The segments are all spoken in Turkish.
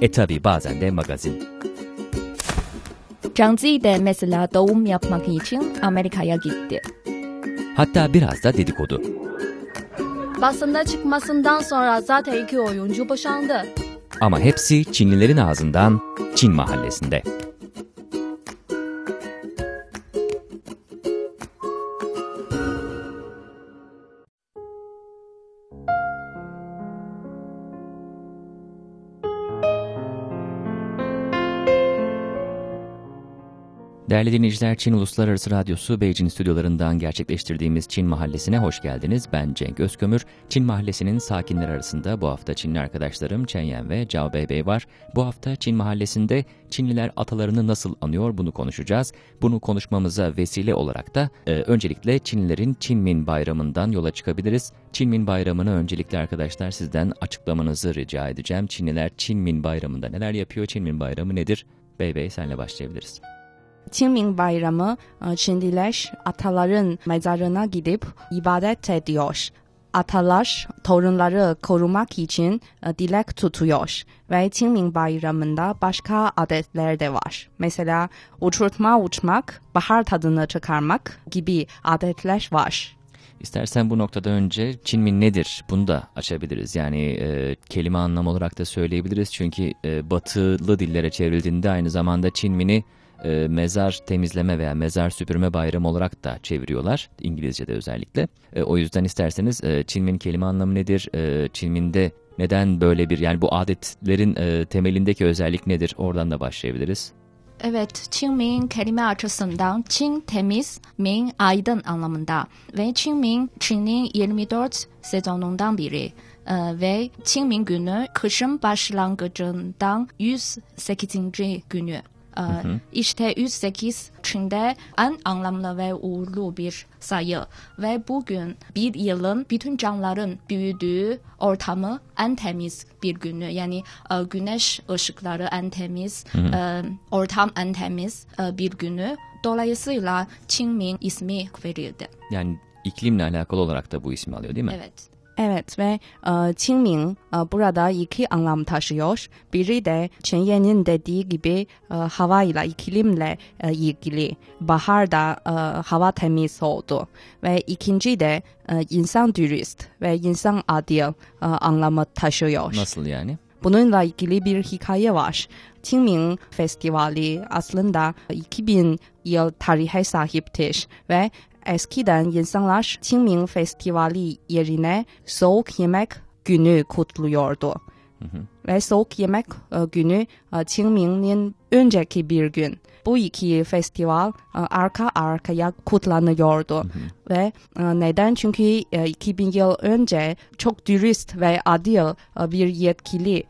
E tabi bazen de magazin. Zhang Zi de mesela doğum yapmak için Amerika'ya gitti. Hatta biraz da dedikodu. Basında çıkmasından sonra zaten iki oyuncu boşandı. Ama hepsi Çinlilerin ağzından Çin mahallesinde. Değerli dinleyiciler, Çin Uluslararası Radyosu Beijing stüdyolarından gerçekleştirdiğimiz Çin Mahallesi'ne hoş geldiniz. Ben Cenk Özkömür. Çin Mahallesi'nin sakinleri arasında bu hafta Çinli arkadaşlarım Chen Yan ve Zhao Beibei var. Bu hafta Çin Mahallesi'nde Çinliler atalarını nasıl anıyor bunu konuşacağız. Bunu konuşmamıza vesile olarak da e, öncelikle Çinlilerin Çinmin Bayramı'ndan yola çıkabiliriz. Çinmin Bayramı'nı öncelikle arkadaşlar sizden açıklamanızı rica edeceğim. Çinliler Çinmin Bayramı'nda neler yapıyor? Çinmin Bayramı nedir? Beybei senle başlayabiliriz. Çinmin Bayramı e, Çinliler ataların mezarına gidip ibadet ediyor. Atalar torunları korumak için e, dilek tutuyor ve Çinmin Bayramı'nda başka adetler de var. Mesela uçurtma uçmak, bahar tadını çıkarmak gibi adetler var. İstersen bu noktada önce Çinmin nedir bunu da açabiliriz. Yani e, kelime anlam olarak da söyleyebiliriz. Çünkü e, batılı dillere çevrildiğinde aynı zamanda Çinmin'i e, mezar temizleme veya mezar süpürme bayramı olarak da çeviriyorlar. İngilizce'de özellikle. E, o yüzden isterseniz e, Çinmin kelime anlamı nedir? E, Çinmin'de neden böyle bir yani bu adetlerin e, temelindeki özellik nedir? Oradan da başlayabiliriz. Evet, Çinmin kelime açısından Çin temiz, Min aydın anlamında ve Çinmin Çin'in 24 sezonundan biri Ee, ve Çinmin günü kışın başlangıcından 108. günü. Ee, İşte 108 Çin'de en anlamlı ve uğurlu bir sayı ve bugün bir yılın bütün canlıların büyüdüğü ortamı en temiz bir günü. Yani e, güneş ışıkları en temiz, e, ortam en temiz e, bir günü. Dolayısıyla Çinmin ismi verildi. Yani iklimle alakalı olarak da bu ismi alıyor değil mi? Evet. Evet ve e, Çinmin e, burada iki anlam taşıyor. Biri de Chen Yan'in dediği gibi e, havayla, iklimle e, ilgili. Baharda e, hava temiz oldu. Ve ikinci de e, insan dürüst ve insan adil e, anlamı taşıyor. Nasıl yani? Bununla ilgili bir hikaye var. Qingming Festivali aslında 2000 yıl tarihe sahiptir ve eskiden insanlar Qingming Festivali yerine soğuk yemek günü kutluyordu. Ve soğuk yemek e, günü e, Qingming'in önceki bir gün. Bu iki festival e, arka arkaya kutlanıyordu. Ve e, neden? Çünkü e, 2000 yıl önce çok dürüst ve adil bir yetkili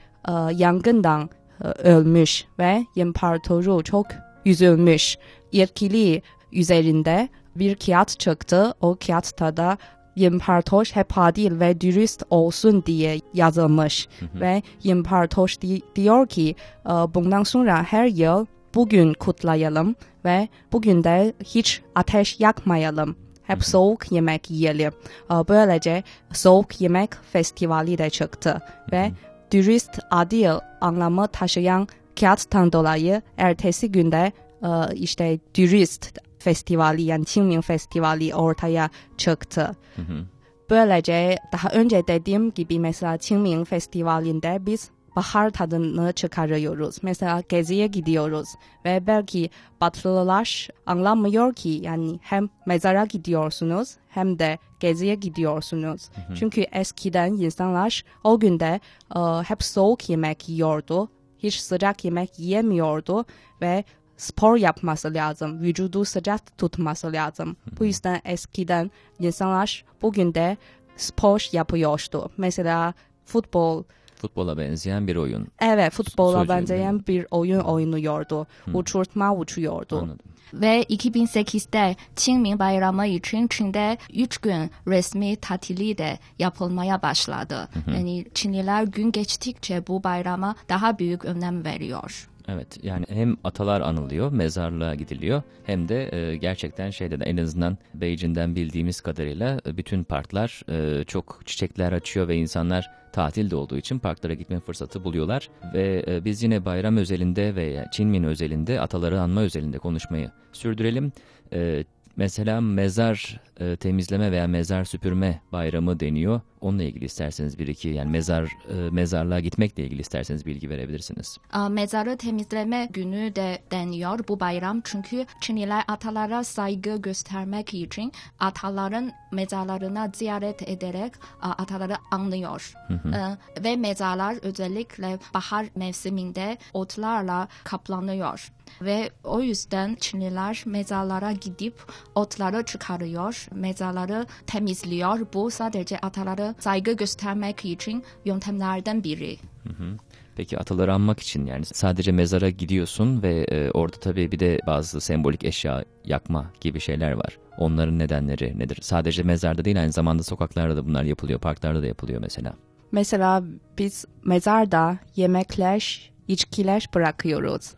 yangından ölmüş ve imparatoru çok üzülmüş. Yetkili üzerinde bir kağıt çıktı. O kağıtta da imparator hep adil ve dürüst olsun diye yazılmış. Ve imparator di- diyor ki e, bundan sonra her yıl bugün kutlayalım ve bugün de hiç ateş yakmayalım. Hep soğuk yemek yiyelim. E, Böylece soğuk yemek festivali de çıktı ve dürüst adil anlamı taşıyan kağıttan dolayı ertesi günde e, işte dürüst festivali yani Qingming Festivali ortaya çıktı. Böylece daha önce dediğim gibi mesela Qingming Festivali'nde biz bahar tadını çıkarıyoruz. Mesela geziye gidiyoruz ve belki Batılılar anlamıyor ki yani hem mezara gidiyorsunuz hem de geziye gidiyorsunuz. Çünkü eskiden insanlar o günde e, hep soğuk yemek yiyordu. Hiç sıcak yemek yiyemiyordu ve spor yapması lazım. Vücudu sıcak tutması lazım. Bu yüzden eskiden insanlar bugün de spor yapıyordu. Mesela futbol, Futbola benzeyen bir oyun. Evet futbola Çocuğun, benzeyen bir oyun oynuyordu. Uçurtma uçuyordu. Anladım. Ve 2008'de Qingming Bayramı için Çin'de 3 gün resmi tatili de yapılmaya başladı. Yani Çinliler gün geçtikçe bu bayrama daha büyük önem veriyor. Evet yani hem atalar anılıyor, mezarlığa gidiliyor hem de e, gerçekten şeyde de en azından Beijing'den bildiğimiz kadarıyla e, bütün parklar e, çok çiçekler açıyor ve insanlar tatilde olduğu için parklara gitme fırsatı buluyorlar. Ve e, biz yine bayram özelinde veya Çinmin özelinde ataları anma özelinde konuşmayı sürdürelim. E, Mesela mezar e, temizleme veya mezar süpürme bayramı deniyor. Onunla ilgili isterseniz bir iki yani mezar e, mezarlığa gitmekle ilgili isterseniz bilgi verebilirsiniz. Mezarı temizleme günü de deniyor bu bayram çünkü Çinliler atalara saygı göstermek için ataların mezarlarına ziyaret ederek ataları anlıyor. Ee, ve mezarlar özellikle bahar mevsiminde otlarla kaplanıyor. Ve o yüzden Çinliler mezarlara gidip otları çıkarıyor, mezarları temizliyor. Bu sadece saygı göstermek için yöntemlerden biri. Peki ataları anmak için yani sadece mezara gidiyorsun ve e, orada tabii bir de bazı sembolik eşya yakma gibi şeyler var. Onların nedenleri nedir? Sadece mezarda değil aynı zamanda sokaklarda da bunlar yapılıyor, parklarda da yapılıyor mesela. Mesela biz mezarda yemekler, içkiler bırakıyoruz.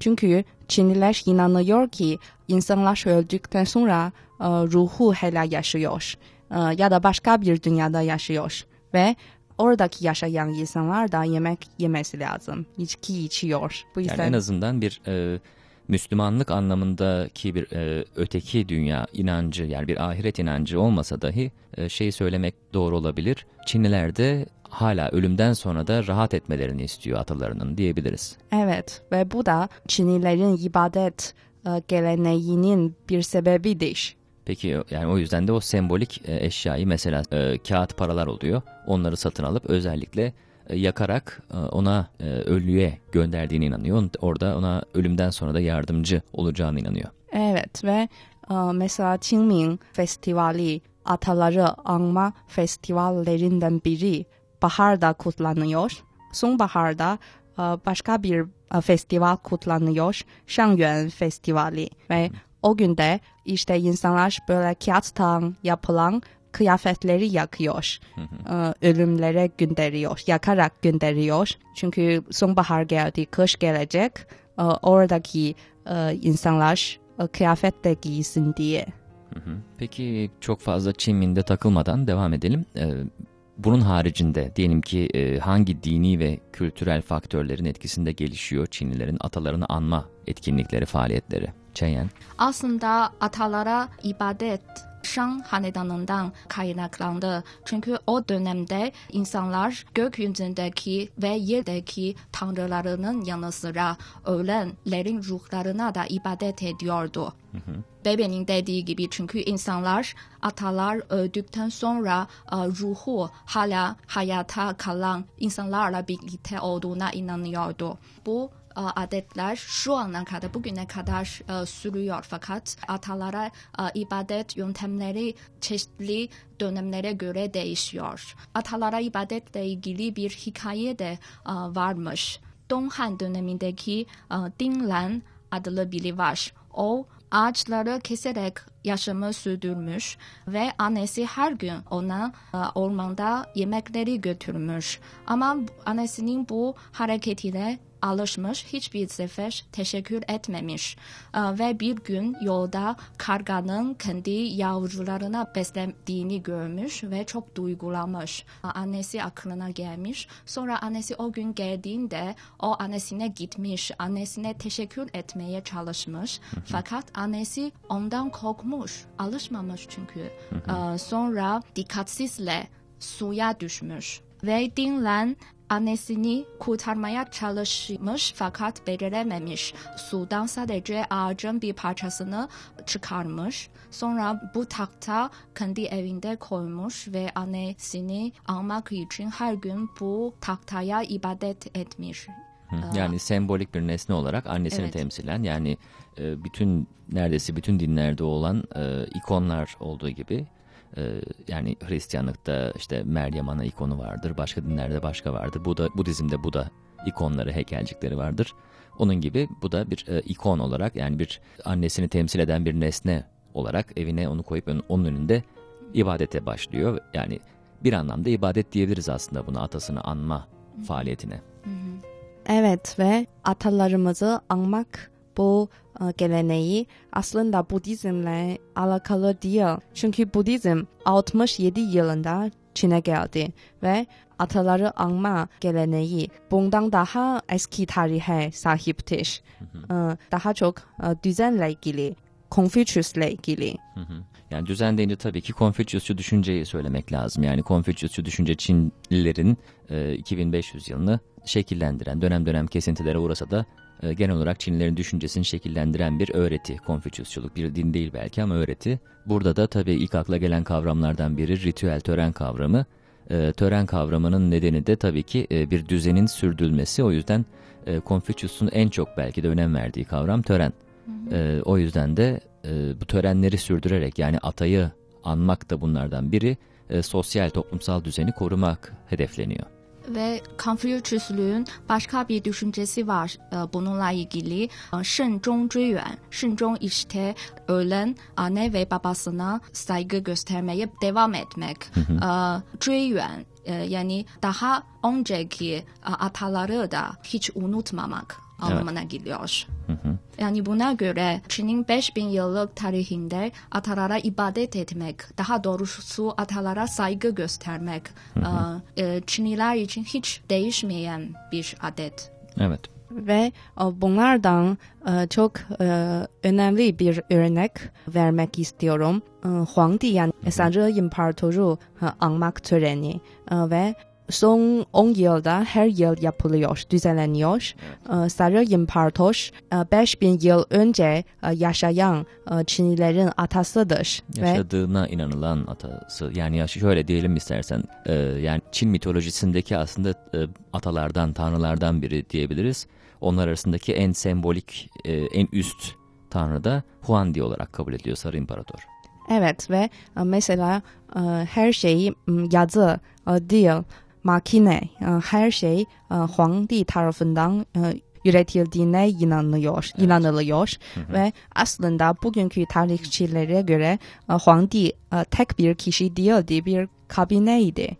Çünkü Çinliler inanıyor ki insanlar öldükten sonra e, ruhu hala yaşıyor ya da başka bir dünyada yaşıyor ve oradaki yaşayan insanlar da yemek yemesi lazım. İçki içiyor. Bu Yani yüzden en azından bir e, Müslümanlık anlamındaki bir e, öteki dünya inancı yani bir ahiret inancı olmasa dahi e, şeyi söylemek doğru olabilir. Çinliler de hala ölümden sonra da rahat etmelerini istiyor atalarının diyebiliriz. evet ve bu da Çinlilerin ibadet e, geleneğinin bir sebebidir. Peki yani o yüzden de o sembolik e, eşyayı mesela e, kağıt paralar oluyor. Onları satın alıp özellikle e, yakarak e, ona e, ölüye gönderdiğine inanıyor. Orada ona ölümden sonra da yardımcı olacağına inanıyor. Evet ve e, mesela Qingming Festivali ataları anma festivallerinden biri baharda kutlanıyor. Sonbaharda e, başka bir e, festival kutlanıyor. Shangyuan Festivali ve o günde işte insanlar böyle kağıttan yapılan kıyafetleri yakıyor. E, ölümlere gönderiyor, yakarak gönderiyor. Çünkü sonbahar geldi, kış gelecek. E, oradaki e, insanlar e, kıyafet de giysin diye. Peki çok fazla Çinmin'de takılmadan devam edelim. Ee, bunun haricinde diyelim ki e, hangi dini ve kültürel faktörlerin etkisinde gelişiyor Çinlilerin atalarını anma etkinlikleri, faaliyetleri? Çenyen. Aslında atalara ibadet Şang hanedanından kaynaklandı. Çünkü o dönemde insanlar gökyüzündeki ve yerdeki tanrılarının yanı sıra ölenlerin ruhlarına da ibadet ediyordu. Bebe'nin dediği gibi çünkü insanlar atalar öldükten sonra e, ruhu hala hayata kalan insanlarla birlikte olduğuna inanıyordu. Bu adetler şu ana kadar bugüne kadar e, sürüyor fakat atalara e, ibadet yöntemleri çeşitli dönemlere göre değişiyor. Atalara ibadetle ilgili bir hikaye de e, varmış. Donghan dönemindeki e, Dinglan adlı biri var. O ağaçları keserek yaşamı sürdürmüş ve annesi her gün ona e, ormanda yemekleri götürmüş. Ama annesinin bu hareketiyle alışmış hiçbir sefer teşekkür etmemiş E, ve bir gün yolda karganın kendi yavrularına beslediğini görmüş ve çok duygulanmış. E, Annesi aklına gelmiş. Sonra annesi o gün geldiğinde o annesine gitmiş, annesine teşekkür etmeye çalışmış. Fakat annesi ondan korkmuş, alışmamış çünkü. E, Sonra dikkatsizle suya düşmüş ve Dinlan annesini kurtarmaya çalışmış fakat becerememiş. Sudan sadece ağacın bir parçasını çıkarmış. Sonra bu tahta kendi evinde koymuş ve annesini almak için her gün bu tahtaya ibadet etmiş. Hı, Yani sembolik bir nesne olarak annesini Evet. temsilen yani e, bütün neredeyse bütün dinlerde olan e, ikonlar olduğu gibi yani Hristiyanlıkta işte Meryem Ana ikonu vardır. Başka dinlerde başka vardır. Bu da Budizm'de bu da ikonları, heykelcikleri vardır. Onun gibi bu da bir e, ikon olarak yani bir annesini temsil eden bir nesne olarak evine onu koyup onun önünde ibadete başlıyor. Yani bir anlamda ibadet diyebiliriz aslında buna atasını anma faaliyetine. Evet ve atalarımızı anmak bu e, geleneği aslında Budizmle alakalı değil. Çünkü Budizm 67 yılında Çin'e geldi ve ataları anma geleneği bundan daha eski tarihe sahiptir. E, Daha çok e, düzenle ilgili, Confucius'la ilgili. Hı hı. Yani düzen deyince tabii ki Konfüçyüsçü düşünceyi söylemek lazım. Yani Konfüçyüsçü düşünce Çinlilerin e, 2500 yılını şekillendiren, dönem dönem kesintilere uğrasa da e, genel olarak Çinlilerin düşüncesini şekillendiren bir öğreti. Konfüçyüsçülük bir din değil belki ama öğreti. Burada da tabii ilk akla gelen kavramlardan biri ritüel tören kavramı. E, tören kavramının nedeni de tabii ki e, bir düzenin sürdürülmesi. O yüzden e, Konfüçyüs'ün en çok belki de önem verdiği kavram tören. E, o yüzden de e, bu törenleri sürdürerek yani atayı anmak da bunlardan biri e, sosyal toplumsal düzeni korumak hedefleniyor. Ve Confucius'luğun başka bir düşüncesi var e, bununla ilgili. E, Shenzhong Zhuiyuan. Shenzhong işte ölen anne ve babasına saygı göstermeye devam etmek. E, Zhuiyuan e, yani daha önceki e, ataları da hiç unutmamak anlamına geliyor. Yani buna göre Çin'in 5000 yıllık tarihinde atalara ibadet etmek, daha doğrusu atalara saygı göstermek e, e, Çinliler için hiç değişmeyen bir adet. Evet. Ve e, bunlardan e, çok önemli bir örnek vermek istiyorum. E, Huangdi yani Sarı İmparatoru anmak töreni ve son 10 yılda her yıl yapılıyor, düzenleniyor. E, Sarı İmparator e, 5000 yıl önce e, yaşayan e, Çinlilerin atasıdır. Ve Yaşadığına inanılan atası. Yani ya şöyle diyelim istersen e, yani Çin mitolojisindeki aslında e, atalardan, tanrılardan biri diyebiliriz. Onlar arasındaki en sembolik, e, en üst tanrı da Huangdi olarak kabul ediliyor Sarı İmparator. Evet ve e, mesela e, her şey m, yazı e, değil, makine, her şey Huangdi tarafından üretildiğine inanıyor, inanılıyor ve aslında bugünkü tarihçilere göre Huangdi tek bir kişi değildi, bir kabineydi.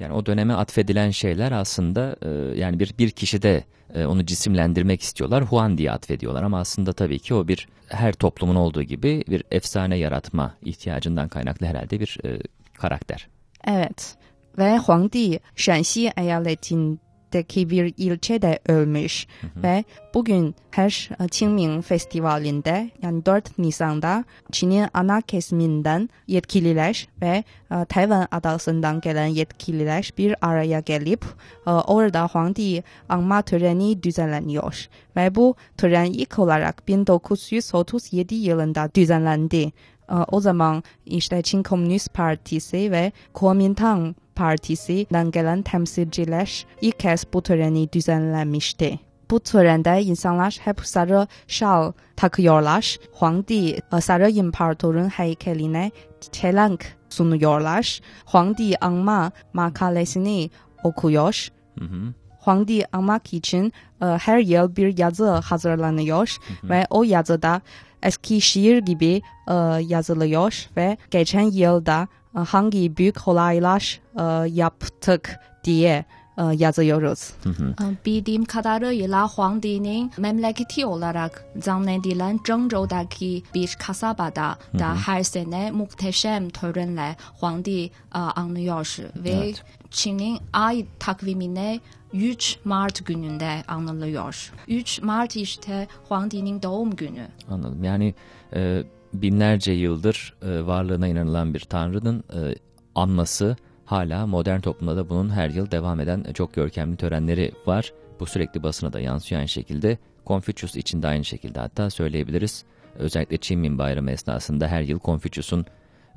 Yani o döneme atfedilen şeyler aslında e, yani bir bir kişide e, onu cisimlendirmek istiyorlar. Huan diye atfediyorlar ama aslında tabii ki o bir her toplumun olduğu gibi bir efsane yaratma ihtiyacından kaynaklı herhalde bir e, karakter. Evet ve Huangdi Shanxi eyaletindeki bir ilçede ölmüş ve bugün her Qingming Festivali'nde yani 4 Nisan'da Çin'in ana kesiminden yetkililer ve e, Tayvan adasından gelen yetkililer bir araya gelip e, orada Huangdi anma töreni düzenleniyor ve bu tören ilk olarak 1937 yılında düzenlendi. E, O zaman işte Çin Komünist Partisi ve Kuomintang Partisi'den gelen temsilciler ilk kez bu töreni düzenlemişti. Bu törende insanlar hep sarı şal takıyorlar. Huangdi e, Sarı İmparator'un heykeline çelenk sunuyorlar. Huangdi anma makalesini okuyor. Hı hı. Huangdi anmak için e, her yıl bir yazı hazırlanıyor ve o yazıda eski şiir gibi e, yazılıyor ve geçen yılda hangi büyük olaylar e, yaptık diye e, yazıyoruz. E, Bildiğim kadarıyla Huangdi'nin memleketi olarak zannedilen Zhengzhou'daki bir kasabada da her sene muhteşem törenle Huangdi e, anlıyor ve Evet. Çin'in ay takvimine 3 Mart gününde anılıyor. 3 Mart işte Huangdi'nin doğum günü. Anladım. Yani e, binlerce yıldır e, varlığına inanılan bir tanrının e, anması hala modern toplumda da bunun her yıl devam eden e, çok görkemli törenleri var. Bu sürekli basına da yansıyan şekilde Confucius için de aynı şekilde hatta söyleyebiliriz. Özellikle Çinmin Bayramı esnasında her yıl Confucius'un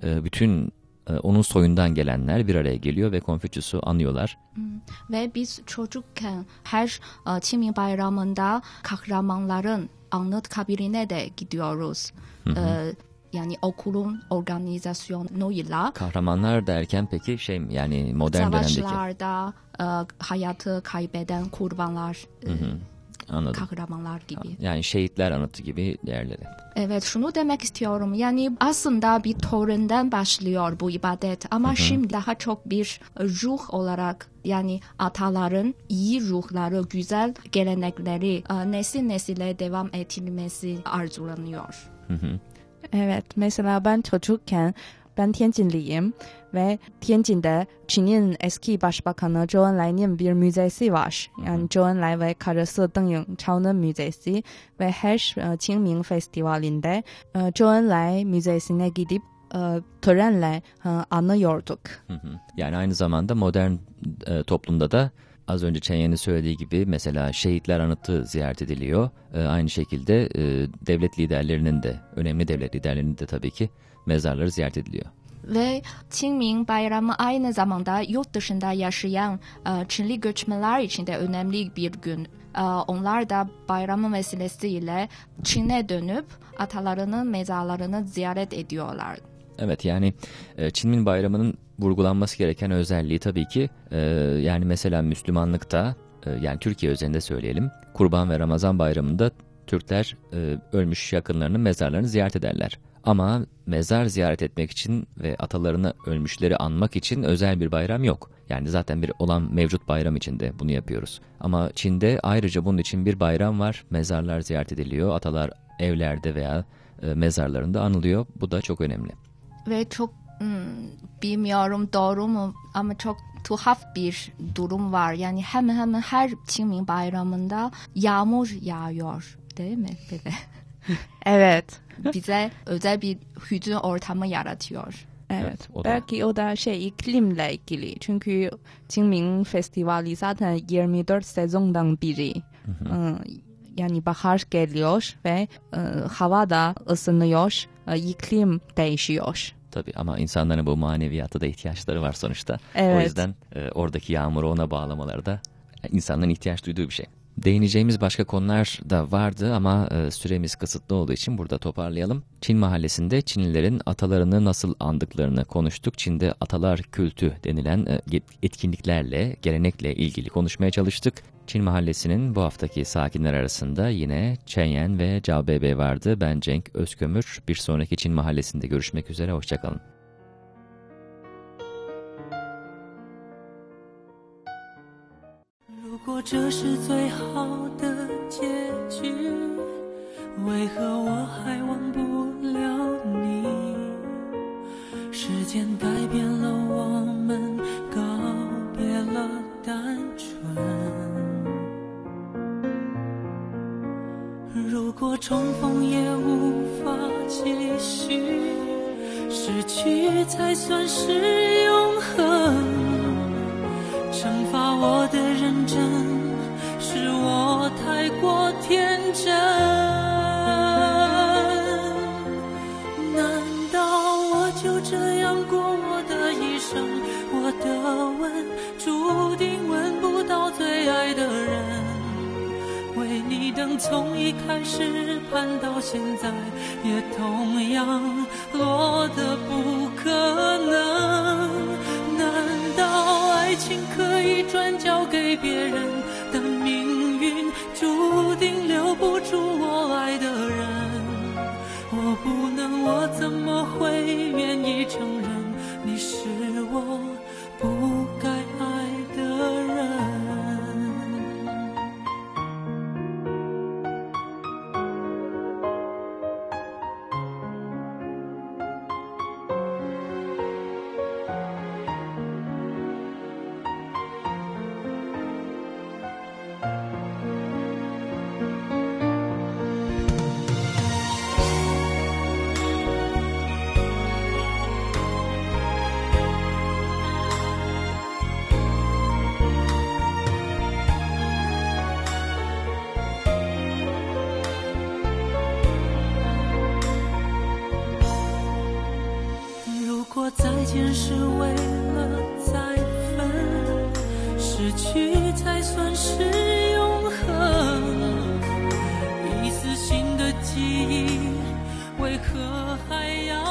e, bütün e, onun soyundan gelenler bir araya geliyor ve Confucius'u anıyorlar. Ve biz çocukken her e, Çinmin Bayramı'nda kahramanların anıt kabirine de gidiyoruz. E, yani okulun organizasyonuyla Kahramanlar derken peki şey yani modern dönemdeki. Savaşlarda e, hayatı kaybeden kurbanlar, e, anladım. kahramanlar gibi. Yani şehitler anıtı gibi yerleri. Evet şunu demek istiyorum yani aslında bir törenden başlıyor bu ibadet ama şimdi daha çok bir ruh olarak yani ataların iyi ruhları, güzel gelenekleri e, nesil nesile devam ettirilmesi arzulanıyor. Evet, mesela ben çocukken ben Tianjinliyim ve Tianjin'de Çin'in eski başbakanı Zhou Enlai'nin bir müzesi var. Yani Zhou Enlai ve karısı Deng Yongchao'nun müzesi ve her e, Qingming Festivali'nde e, Zhou Enlai müzesine gidip e, törenle e, anıyorduk. Hı hı. Yani aynı zamanda modern e, toplumda da az önce Çenyen'in söylediği gibi mesela şehitler anıtı ziyaret ediliyor. E, aynı şekilde e, devlet liderlerinin de önemli devlet liderlerinin de tabii ki mezarları ziyaret ediliyor. Ve Qingming Bayramı aynı zamanda yurt dışında yaşayan e, Çinli göçmenler için de önemli bir gün. E, onlar da bayramın vesilesiyle Çin'e dönüp atalarının mezarlarını ziyaret ediyorlar. Evet yani e, Çinmin Bayramı'nın vurgulanması gereken özelliği tabii ki e, yani mesela Müslümanlıkta e, yani Türkiye özelinde söyleyelim Kurban ve Ramazan Bayramı'nda Türkler e, ölmüş yakınlarının mezarlarını ziyaret ederler. Ama mezar ziyaret etmek için ve atalarını ölmüşleri anmak için özel bir bayram yok. Yani zaten bir olan mevcut bayram için de bunu yapıyoruz. Ama Çin'de ayrıca bunun için bir bayram var. Mezarlar ziyaret ediliyor. Atalar evlerde veya e, mezarlarında anılıyor. Bu da çok önemli. Ve çok hmm, bilmiyorum doğru mu ama çok tuhaf bir durum var. Yani hemen hemen her Qingming Bayramı'nda yağmur yağıyor değil mi? Böyle Evet. bize özel bir hüzün ortamı yaratıyor. Evet. Evet, o da- Belki o da şey iklimle ilgili. Çünkü Qingming Festivali zaten 24 sezondan biri. Ee, Yani bahar geliyor ve e, hava da ısınıyor, e, iklim değişiyor. Tabii ama insanların bu maneviyata da ihtiyaçları var sonuçta. O Evet. yüzden e, oradaki yağmuru ona bağlamaları da insanların ihtiyaç duyduğu bir şey. Değineceğimiz başka konular da vardı ama e, süremiz kısıtlı olduğu için burada toparlayalım. Çin mahallesinde Çinlilerin atalarını nasıl andıklarını konuştuk. Çin'de atalar kültü denilen e, etkinliklerle, gelenekle ilgili konuşmaya çalıştık. Çin mahallesinin bu haftaki sakinler arasında yine Chen ve Cao Bebe vardı. Ben Cenk Özkömür. Bir sonraki Çin mahallesinde görüşmek üzere. Hoşçakalın. 这是最好的结局，为何我还忘不了你？时间改变了我们，告别了单纯。如果重逢也无法继续，失去才算是永恒。惩罚我的认真，是我太过天真。难道我就这样过我的一生？我的吻注定吻不到最爱的人。为你等从一开始盼到现在，也同样落得不可能。情可以转交给别人？但命运注定留不住我爱的人。我不能，我怎么会愿意承认你是我见是为了再分，失去才算是永恒。一次新的记忆，为何还要？